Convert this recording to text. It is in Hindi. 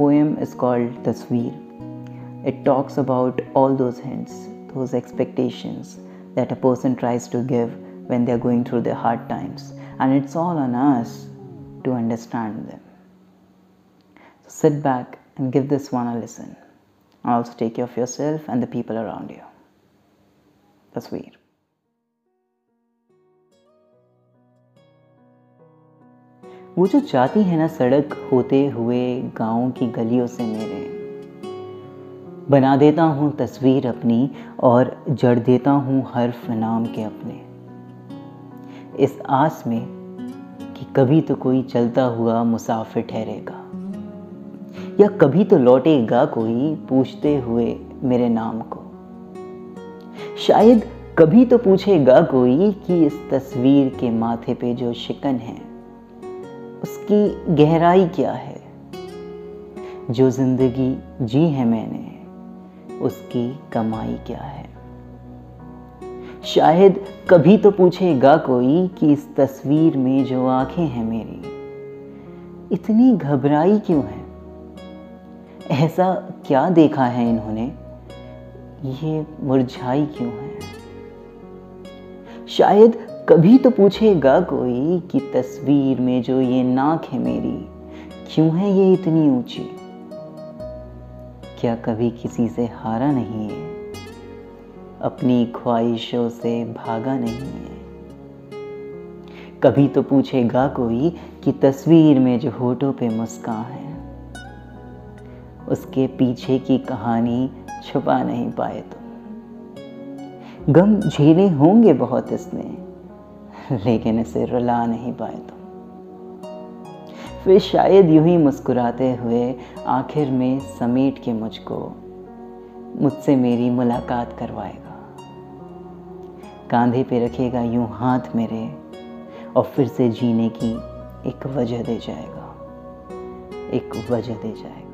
poem is called Tasveer. It talks about all those hints, those expectations that a person tries to give when they're going through their hard times. And it's all on us to understand them. So sit back and give this one a listen. Also take care of yourself and the people around you. Tasveer. वो जो जाती है ना सड़क होते हुए गाँव की गलियों से मेरे। बना देता हूँ तस्वीर अपनी और जड़ देता हूँ हर्फ नाम के अपने। इस आस में कि कभी तो कोई चलता हुआ मुसाफिर ठहरेगा, या कभी तो लौटेगा कोई पूछते हुए मेरे नाम को। शायद कभी तो पूछेगा कोई कि इस तस्वीर के माथे पे जो शिकन है उसकी गहराई क्या है? जो ज़िंदगी जी है मैंने, उसकी कमाई क्या है? शायद कभी तो पूछेगा कोई कि इस तस्वीर में जो आँखें हैं मेरी, इतनी घबराई क्यों है? ऐसा क्या देखा है इन्होंने? ये मुरझाई क्यों है? शायद कभी तो पूछेगा कोई कि तस्वीर में जो ये नाक है मेरी, क्यों है ये इतनी ऊँची? क्या कभी किसी से हारा नहीं है? अपनी ख्वाहिशों से भागा नहीं है। कभी तो पूछेगा कोई कि तस्वीर में जो होठों पे मुस्कान है, उसके पीछे की कहानी छुपा नहीं पाए तुम। गम झेले होंगे बहुत इसने लेकिन इसे रुला नहीं पाए तुम। फिर शायद यूँ ही मुस्कुराते हुए आखिर में समेट के मुझको मुझसे मेरी मुलाकात करवाएगा। कांधे पे रखेगा यूँ हाथ मेरे और फिर से जीने की एक वजह दे जाएगा। एक वजह दे जाएगा।